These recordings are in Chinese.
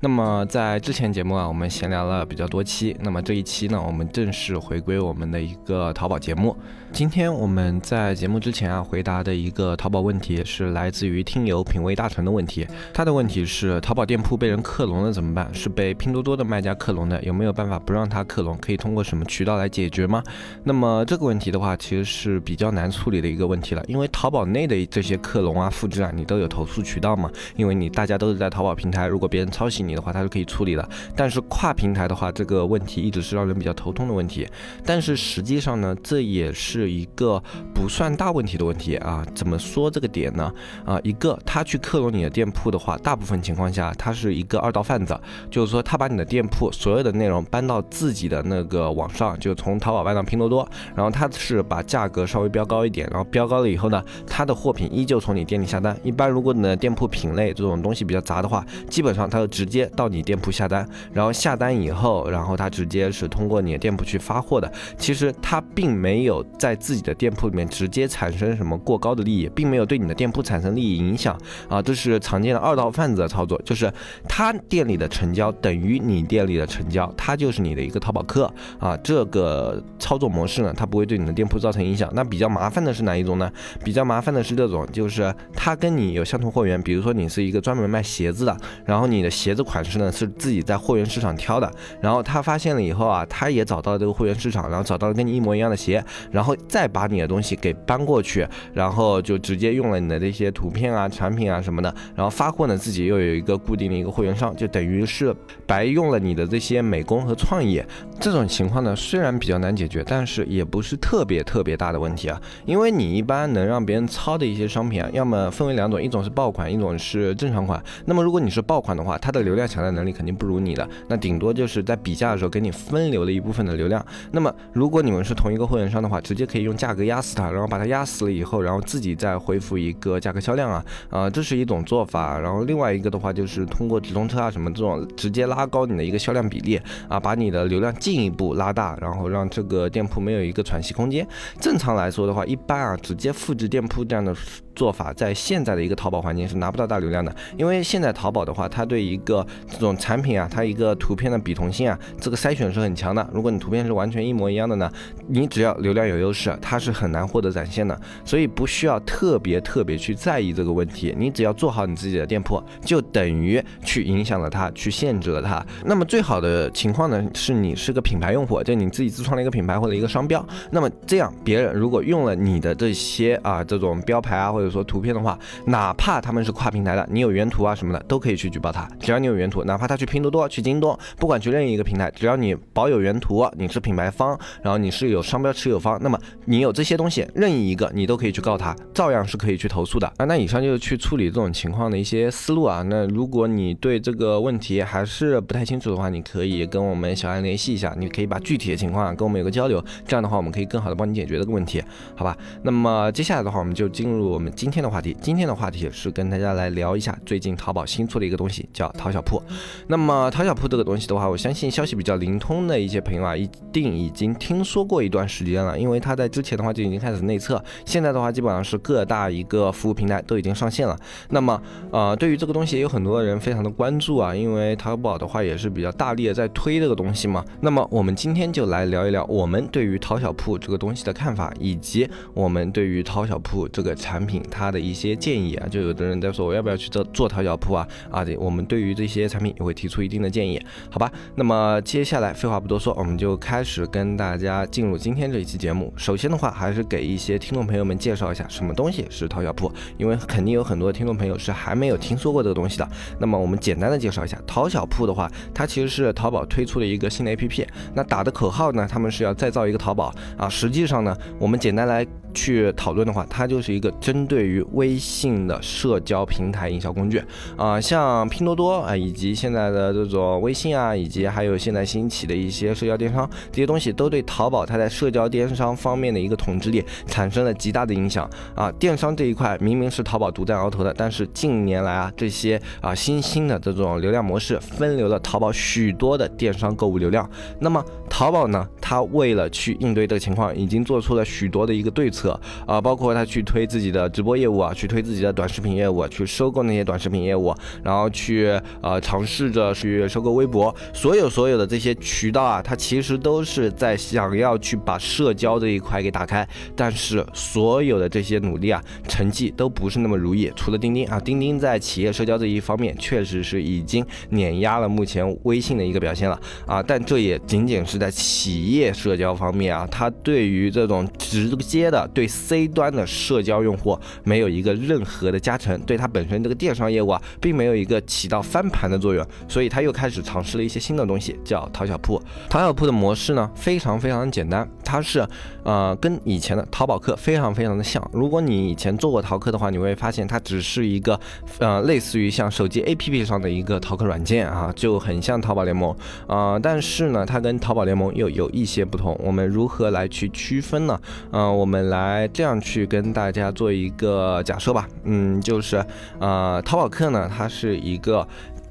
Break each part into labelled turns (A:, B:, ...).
A: 那么在之前节目啊，我们闲聊了比较多期。那么这一期呢，我们正式回归我们的一个淘宝节目。今天我们在节目之前啊，回答的一个淘宝问题是来自于听友品味大成的问题。他的问题是：淘宝店铺被人克隆了怎么办？是被拼多多的卖家克隆的？有没有办法不让他克隆？可以通过什么渠道来解决吗？那么这个问题的话，其实是比较难处理的一个问题了，因为淘宝内的这些克隆啊、复制啊，你都有投诉渠道嘛。因为你大家都是在淘宝平台，如果别人抄袭。你的话，它是可以处理的，但是跨平台的话，这个问题一直是让人比较头痛的问题。但是实际上呢，这也是一个不算大问题的问题啊。怎么说这个点呢？啊，一个他去克隆你的店铺的话，大部分情况下他是一个二道贩子，就是说他把你的店铺所有的内容搬到自己的那个网上，就从淘宝搬到拼多多，然后他是把价格稍微标高一点，然后标高了以后呢，他的货品依旧从你店里下单。一般如果你的店铺品类这种东西比较杂的话，基本上他就直接。到你店铺下单，然后下单以后，然后他直接是通过你的店铺去发货的。其实他并没有在自己的店铺里面直接产生什么过高的利益，并没有对你的店铺产生利益影响啊。这是常见的二道贩子的操作，就是他店里的成交等于你店里的成交，他就是你的一个淘宝客啊。这个操作模式呢，它不会对你的店铺造成影响。那比较麻烦的是哪一种呢？比较麻烦的是这种，就是他跟你有相同货源，比如说你是一个专门卖鞋子的，然后你的鞋子款。式呢是自己在货源市场挑的，然后他发现了以后啊，他也找到了这个货源市场，然后找到了跟你一模一样的鞋，然后再把你的东西给搬过去，然后就直接用了你的这些图片啊、产品啊什么的，然后发货呢自己又有一个固定的一个货源商，就等于是白用了你的这些美工和创意。这种情况呢虽然比较难解决，但是也不是特别特别大的问题啊，因为你一般能让别人抄的一些商品啊，要么分为两种，一种是爆款，一种是正常款。那么如果你是爆款的话，它的流量要抢占能力肯定不如你的，那顶多就是在比价的时候给你分流了一部分的流量。那么如果你们是同一个货源商的话，直接可以用价格压死它，然后把它压死了以后，然后自己再恢复一个价格销量啊，啊，这是一种做法。然后另外一个的话就是通过直通车啊什么这种直接拉高你的一个销量比例啊，把你的流量进一步拉大，然后让这个店铺没有一个喘息空间。正常来说的话，一般啊直接复制店铺这样的。做法在现在的一个淘宝环境是拿不到大流量的，因为现在淘宝的话，它对一个这种产品啊，它一个图片的比同性啊，这个筛选是很强的。如果你图片是完全一模一样的呢，你只要流量有优势，它是很难获得展现的。所以不需要特别特别去在意这个问题，你只要做好你自己的店铺，就等于去影响了它，去限制了它。那么最好的情况呢，是你是个品牌用户，就你自己自创了一个品牌或者一个商标，那么这样别人如果用了你的这些啊这种标牌啊或者说图片的话，哪怕他们是跨平台的，你有原图啊什么的，都可以去举报他。只要你有原图，哪怕他去拼多多、去京东，不管去任意一个平台，只要你保有原图，你是品牌方，然后你是有商标持有方，那么你有这些东西，任意一个你都可以去告他，照样是可以去投诉的。啊，那以上就是去处理这种情况的一些思路啊。那如果你对这个问题还是不太清楚的话，你可以跟我们小安联系一下，你可以把具体的情况跟我们有个交流，这样的话我们可以更好的帮你解决这个问题，好吧？那么接下来的话，我们就进入我们今天的话。题，今天的话题是跟大家来聊一下最近淘宝新出的一个东西，叫淘小铺。那么淘小铺这个东西的话，我相信消息比较灵通的一些朋友啊，一定已经听说过一段时间了，因为它在之前的话就已经开始内测，现在的话基本上是各大一个服务平台都已经上线了。那么呃，对于这个东西也有很多人非常的关注啊，因为淘宝的话也是比较大力的在推这个东西嘛。那么我们今天就来聊一聊我们对于淘小铺这个东西的看法，以及我们对于淘小铺这个产品它的。一些建议啊，就有的人在说我要不要去做做淘小铺啊啊，我们对于这些产品也会提出一定的建议，好吧？那么接下来废话不多说，我们就开始跟大家进入今天这一期节目。首先的话，还是给一些听众朋友们介绍一下什么东西是淘小铺，因为肯定有很多听众朋友是还没有听说过这个东西的。那么我们简单的介绍一下淘小铺的话，它其实是淘宝推出的一个新的 APP。那打的口号呢，他们是要再造一个淘宝啊。实际上呢，我们简单来。去讨论的话，它就是一个针对于微信的社交平台营销工具啊，像拼多多啊，以及现在的这种微信啊，以及还有现在兴起的一些社交电商，这些东西都对淘宝它在社交电商方面的一个统治力产生了极大的影响啊。电商这一块明明是淘宝独占鳌头的，但是近年来啊，这些啊新兴的这种流量模式分流了淘宝许多的电商购物流量。那么淘宝呢，它为了去应对这个情况，已经做出了许多的一个对策啊，包括他去推自己的直播业务啊，去推自己的短视频业务，去收购那些短视频业务，然后去呃尝试着去收购微博，所有所有的这些渠道啊，他其实都是在想要去把社交这一块给打开，但是所有的这些努力啊，成绩都不是那么如意。除了钉钉啊，钉钉在企业社交这一方面确实是已经碾压了目前微信的一个表现了啊，但这也仅仅是在企业社交方面啊，它对于这种直接的对 C 端的社交用户没有一个任何的加成，对它本身这个电商业务啊，并没有一个起到翻盘的作用，所以它又开始尝试了一些新的东西，叫淘小铺。淘小铺的模式呢，非常非常的简单，它是呃跟以前的淘宝客非常非常的像。如果你以前做过淘客的话，你会发现它只是一个呃类似于像手机 APP 上的一个淘客软件啊，就很像淘宝联盟啊，但是呢，它跟淘宝联盟又有一些不同。我们如何来去区分呢？嗯，我们来来这样去跟大家做一个假设吧。嗯，就是呃，淘宝客呢，它是一个。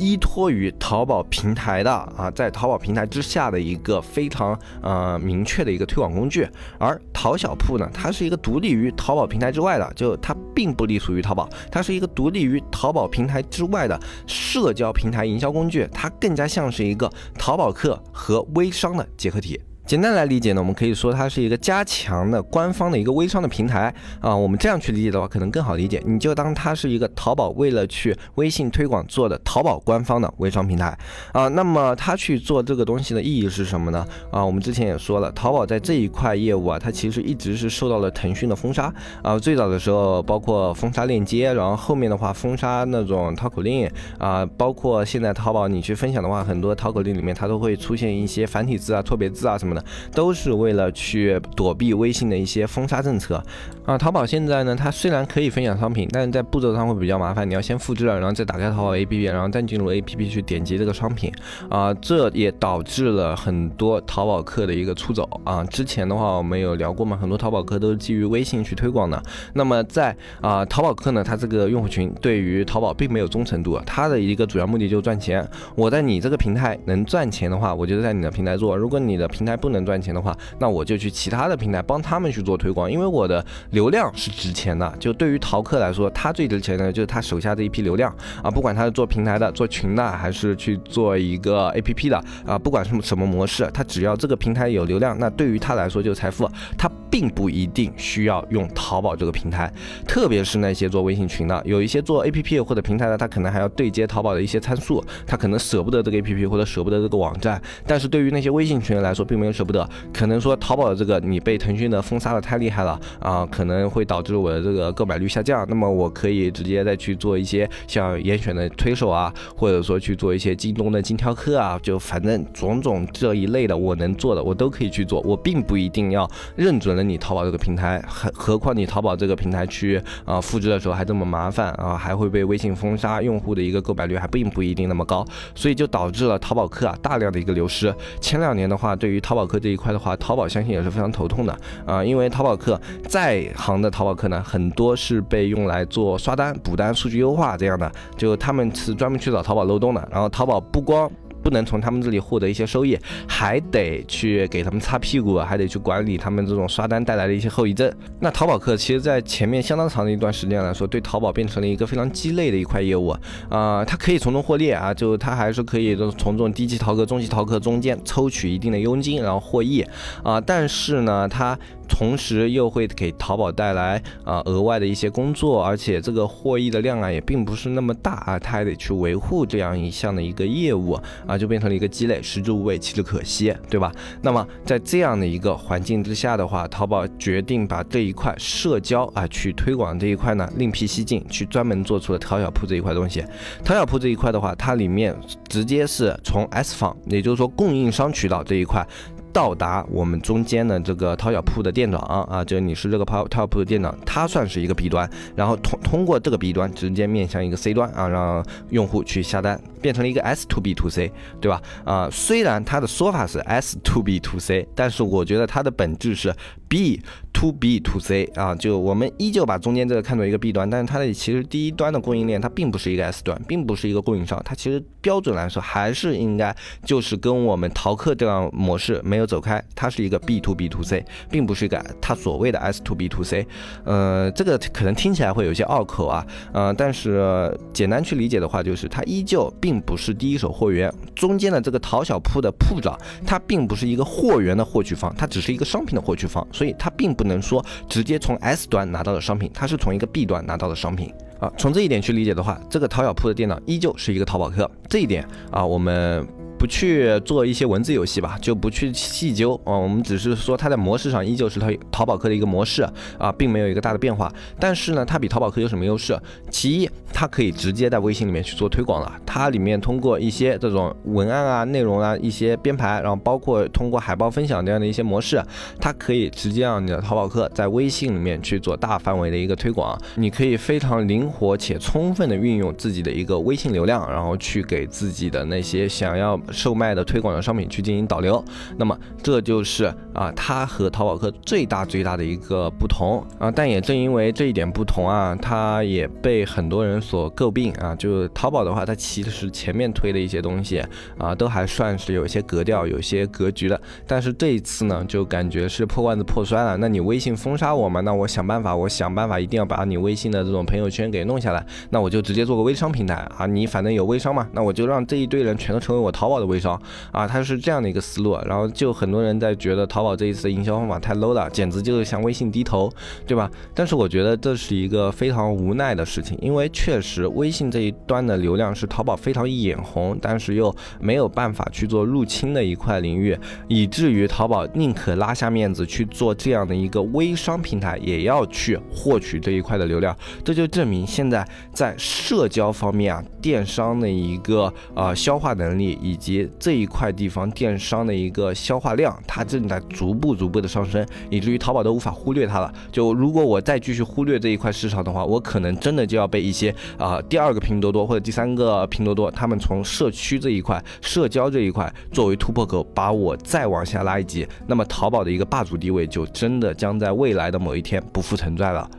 A: 依托于淘宝平台的啊，在淘宝平台之下的一个非常呃明确的一个推广工具，而淘小铺呢，它是一个独立于淘宝平台之外的，就它并不隶属于淘宝，它是一个独立于淘宝平台之外的社交平台营销工具，它更加像是一个淘宝客和微商的结合体。简单来理解呢，我们可以说它是一个加强的官方的一个微商的平台啊。我们这样去理解的话，可能更好理解。你就当它是一个淘宝为了去微信推广做的淘宝官方的微商平台啊。那么它去做这个东西的意义是什么呢？啊，我们之前也说了，淘宝在这一块业务啊，它其实一直是受到了腾讯的封杀啊。最早的时候，包括封杀链接，然后后面的话封杀那种淘口令啊，包括现在淘宝你去分享的话，很多淘口令里面它都会出现一些繁体字啊、错别字啊什么的。都是为了去躲避微信的一些封杀政策啊！淘宝现在呢，它虽然可以分享商品，但是在步骤上会比较麻烦。你要先复制了，然后再打开淘宝 APP，然后再进入 APP 去点击这个商品啊！这也导致了很多淘宝客的一个出走啊！之前的话我们有聊过嘛，很多淘宝客都是基于微信去推广的。那么在啊淘宝客呢，它这个用户群对于淘宝并没有忠诚度，它的一个主要目的就是赚钱。我在你这个平台能赚钱的话，我就在你的平台做；如果你的平台不能赚钱，钱的话，那我就去其他的平台帮他们去做推广，因为我的流量是值钱的。就对于淘客来说，他最值钱的就是他手下这一批流量啊，不管他是做平台的、做群的，还是去做一个 APP 的啊，不管什么什么模式，他只要这个平台有流量，那对于他来说就是财富。他并不一定需要用淘宝这个平台，特别是那些做微信群的，有一些做 APP 或者平台的，他可能还要对接淘宝的一些参数，他可能舍不得这个 APP 或者舍不得这个网站。但是对于那些微信群来说，并没有舍不得。可能说淘宝的这个你被腾讯的封杀的太厉害了啊，可能会导致我的这个购买率下降。那么我可以直接再去做一些像严选的推手啊，或者说去做一些京东的精挑客啊，就反正种种这一类的我能做的我都可以去做，我并不一定要认准了你淘宝这个平台，何何况你淘宝这个平台去啊复制的时候还这么麻烦啊，还会被微信封杀，用户的一个购买率还并不一定那么高，所以就导致了淘宝客啊大量的一个流失。前两年的话，对于淘宝客这一块。的话，淘宝相信也是非常头痛的啊，因为淘宝客在行的淘宝客呢，很多是被用来做刷单、补单、数据优化这样的，就他们是专门去找淘宝漏洞的。然后淘宝不光不能从他们这里获得一些收益，还得去给他们擦屁股，还得去管理他们这种刷单带来的一些后遗症。那淘宝客其实，在前面相当长的一段时间来说，对淘宝变成了一个非常鸡肋的一块业务啊，它可以从中获利啊，就它还是可以从这种低级淘客、中级淘客中间抽取一定的佣金，然后获益啊，但是呢，它。同时又会给淘宝带来啊额外的一些工作，而且这个获益的量啊也并不是那么大啊，他还得去维护这样一项的一个业务啊，就变成了一个积累，食之无味，弃之可惜，对吧？那么在这样的一个环境之下的话，淘宝决定把这一块社交啊去推广这一块呢另辟蹊径，去专门做出了淘小铺这一块东西。淘小铺这一块的话，它里面直接是从 S 方，也就是说供应商渠道这一块。到达我们中间的这个淘小铺的店长啊，就你是这个淘淘小铺的店长，他算是一个 B 端，然后通通过这个 B 端直接面向一个 C 端啊，让用户去下单，变成了一个 S to B to C，对吧？啊，虽然它的说法是 S to B to C，但是我觉得它的本质是 B。to B to C 啊，就我们依旧把中间这个看作一个 B 端，但是它的其实第一端的供应链它并不是一个 S 端，并不是一个供应商，它其实标准来说还是应该就是跟我们淘客这样模式没有走开，它是一个 B to B to C，并不是一个它所谓的 S to B to C。呃，这个可能听起来会有些拗口啊，呃，但是简单去理解的话，就是它依旧并不是第一手货源，中间的这个淘小铺的铺长，它并不是一个货源的获取方，它只是一个商品的获取方，所以它并不。能说直接从 S 端拿到的商品，它是从一个 B 端拿到的商品啊。从这一点去理解的话，这个淘小铺的电脑依旧是一个淘宝客。这一点啊，我们。不去做一些文字游戏吧，就不去细究啊。我们只是说它在模式上依旧是淘淘宝客的一个模式啊，并没有一个大的变化。但是呢，它比淘宝客有什么优势？其一，它可以直接在微信里面去做推广了。它里面通过一些这种文案啊、内容啊、一些编排，然后包括通过海报分享这样的一些模式，它可以直接让你的淘宝客在微信里面去做大范围的一个推广。你可以非常灵活且充分的运用自己的一个微信流量，然后去给自己的那些想要。售卖的推广的商品去进行导流，那么这就是啊，它和淘宝客最大最大的一个不同啊。但也正因为这一点不同啊，它也被很多人所诟病啊。就淘宝的话，它其实前面推的一些东西啊，都还算是有一些格调、有些格局的。但是这一次呢，就感觉是破罐子破摔了。那你微信封杀我嘛？那我想办法，我想办法一定要把你微信的这种朋友圈给弄下来。那我就直接做个微商平台啊，你反正有微商嘛，那我就让这一堆人全都成为我淘宝。的微商啊，它是这样的一个思路，然后就很多人在觉得淘宝这一次的营销方法太 low 了，简直就是向微信低头，对吧？但是我觉得这是一个非常无奈的事情，因为确实微信这一端的流量是淘宝非常眼红，但是又没有办法去做入侵的一块领域，以至于淘宝宁可拉下面子去做这样的一个微商平台，也要去获取这一块的流量。这就证明现在在社交方面啊，电商的一个呃消化能力以及。及这一块地方电商的一个消化量，它正在逐步逐步的上升，以至于淘宝都无法忽略它了。就如果我再继续忽略这一块市场的话，我可能真的就要被一些啊第二个拼多多或者第三个拼多多，他们从社区这一块、社交这一块作为突破口，把我再往下拉一级，那么淘宝的一个霸主地位就真的将在未来的某一天不复存在了。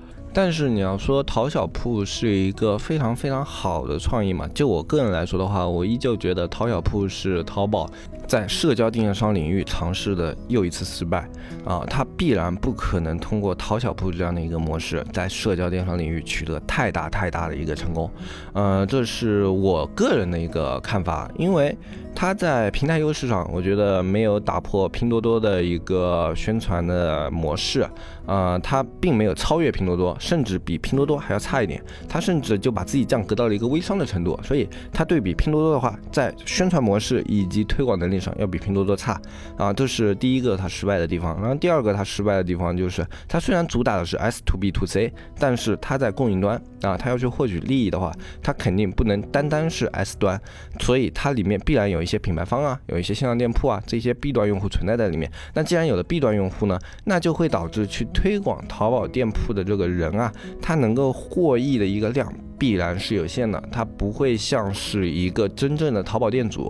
A: 但是你要说淘小铺是一个非常非常好的创意嘛？就我个人来说的话，我依旧觉得淘小铺是淘宝在社交电商领域尝试的又一次失败啊！它必然不可能通过淘小铺这样的一个模式，在社交电商领域取得太大太大的一个成功。呃，这是我个人的一个看法，因为。它在平台优势上，我觉得没有打破拼多多的一个宣传的模式，呃，它并没有超越拼多多，甚至比拼多多还要差一点。它甚至就把自己降格到了一个微商的程度，所以它对比拼多多的话，在宣传模式以及推广能力上要比拼多多差啊，这是第一个它失败的地方。然后第二个它失败的地方就是，它虽然主打的是 S to B to C，但是它在供应端啊，它要去获取利益的话，它肯定不能单单是 S 端，所以它里面必然有一。一些品牌方啊，有一些线上店铺啊，这些 B 端用户存在在里面。那既然有了 B 端用户呢，那就会导致去推广淘宝店铺的这个人啊，他能够获益的一个量。必然是有限的，它不会像是一个真正的淘宝店主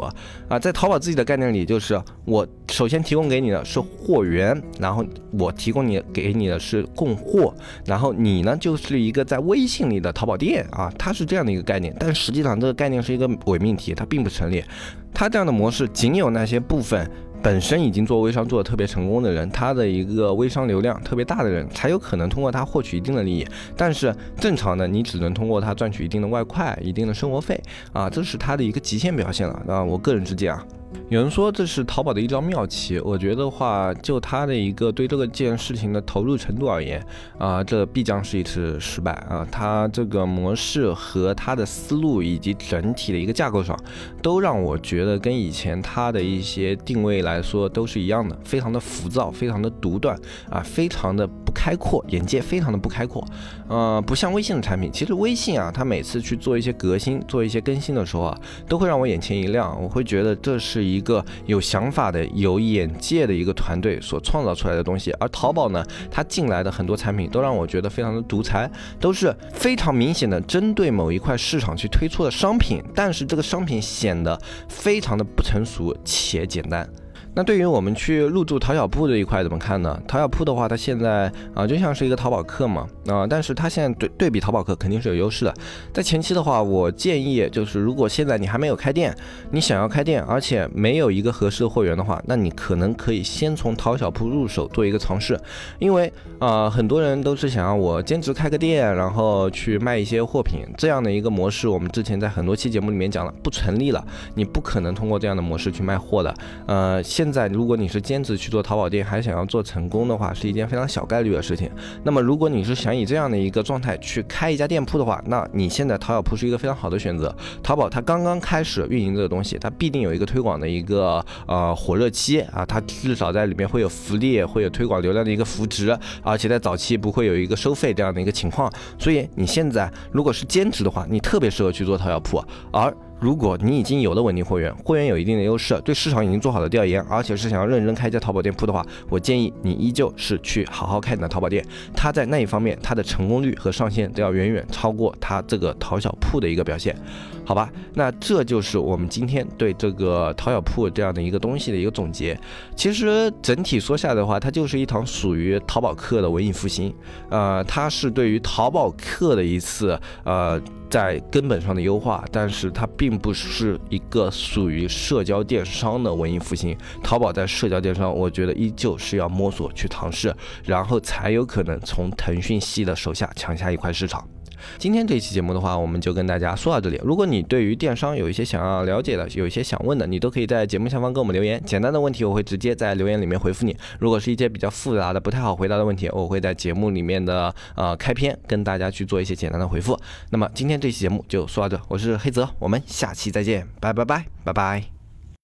A: 啊，在淘宝自己的概念里，就是我首先提供给你的是货源，然后我提供你给你的是供货，然后你呢就是一个在微信里的淘宝店啊，它是这样的一个概念，但实际上这个概念是一个伪命题，它并不成立，它这样的模式仅有那些部分。本身已经做微商做的特别成功的人，他的一个微商流量特别大的人，才有可能通过他获取一定的利益。但是正常的，你只能通过他赚取一定的外快、一定的生活费啊，这是他的一个极限表现了啊。我个人之见啊。有人说这是淘宝的一招妙棋，我觉得话就他的一个对这个件事情的投入程度而言，啊，这必将是一次失败啊。他这个模式和他的思路以及整体的一个架构上，都让我觉得跟以前他的一些定位来说都是一样的，非常的浮躁，非常的独断啊，非常的不开阔，眼界非常的不开阔。呃，不像微信的产品，其实微信啊，它每次去做一些革新、做一些更新的时候啊，都会让我眼前一亮，我会觉得这是。是一个有想法的、有眼界的一个团队所创造出来的东西。而淘宝呢，它进来的很多产品都让我觉得非常的独裁，都是非常明显的针对某一块市场去推出的商品，但是这个商品显得非常的不成熟且简单。那对于我们去入驻淘小铺这一块怎么看呢？淘小铺的话，它现在啊就像是一个淘宝客嘛，啊，但是它现在对对比淘宝客肯定是有优势的。在前期的话，我建议就是，如果现在你还没有开店，你想要开店，而且没有一个合适的货源的话，那你可能可以先从淘小铺入手做一个尝试，因为啊很多人都是想要我兼职开个店，然后去卖一些货品这样的一个模式，我们之前在很多期节目里面讲了，不成立了，你不可能通过这样的模式去卖货的，呃。现现在，如果你是兼职去做淘宝店，还想要做成功的话，是一件非常小概率的事情。那么，如果你是想以这样的一个状态去开一家店铺的话，那你现在淘小铺是一个非常好的选择。淘宝它刚刚开始运营这个东西，它必定有一个推广的一个呃火热期啊，它至少在里面会有福利，会有推广流量的一个扶持，而且在早期不会有一个收费这样的一个情况。所以你现在如果是兼职的话，你特别适合去做淘小铺，而。如果你已经有了稳定货源，货源有一定的优势，对市场已经做好了调研，而且是想要认真开一家淘宝店铺的话，我建议你依旧是去好好开你的淘宝店。它在那一方面，它的成功率和上限都要远远超过它这个淘小铺的一个表现，好吧？那这就是我们今天对这个淘小铺这样的一个东西的一个总结。其实整体说下来的话，它就是一堂属于淘宝课的文艺复兴，呃，它是对于淘宝课的一次呃。在根本上的优化，但是它并不是一个属于社交电商的文艺复兴。淘宝在社交电商，我觉得依旧是要摸索去尝试，然后才有可能从腾讯系的手下抢下一块市场。今天这期节目的话，我们就跟大家说到这里。如果你对于电商有一些想要了解的，有一些想问的，你都可以在节目下方给我们留言。简单的问题我会直接在留言里面回复你。如果是一些比较复杂的、不太好回答的问题，我会在节目里面的呃开篇跟大家去做一些简单的回复。那么今天这期节目就说到这，我是黑泽，我们下期再见，拜拜拜拜拜。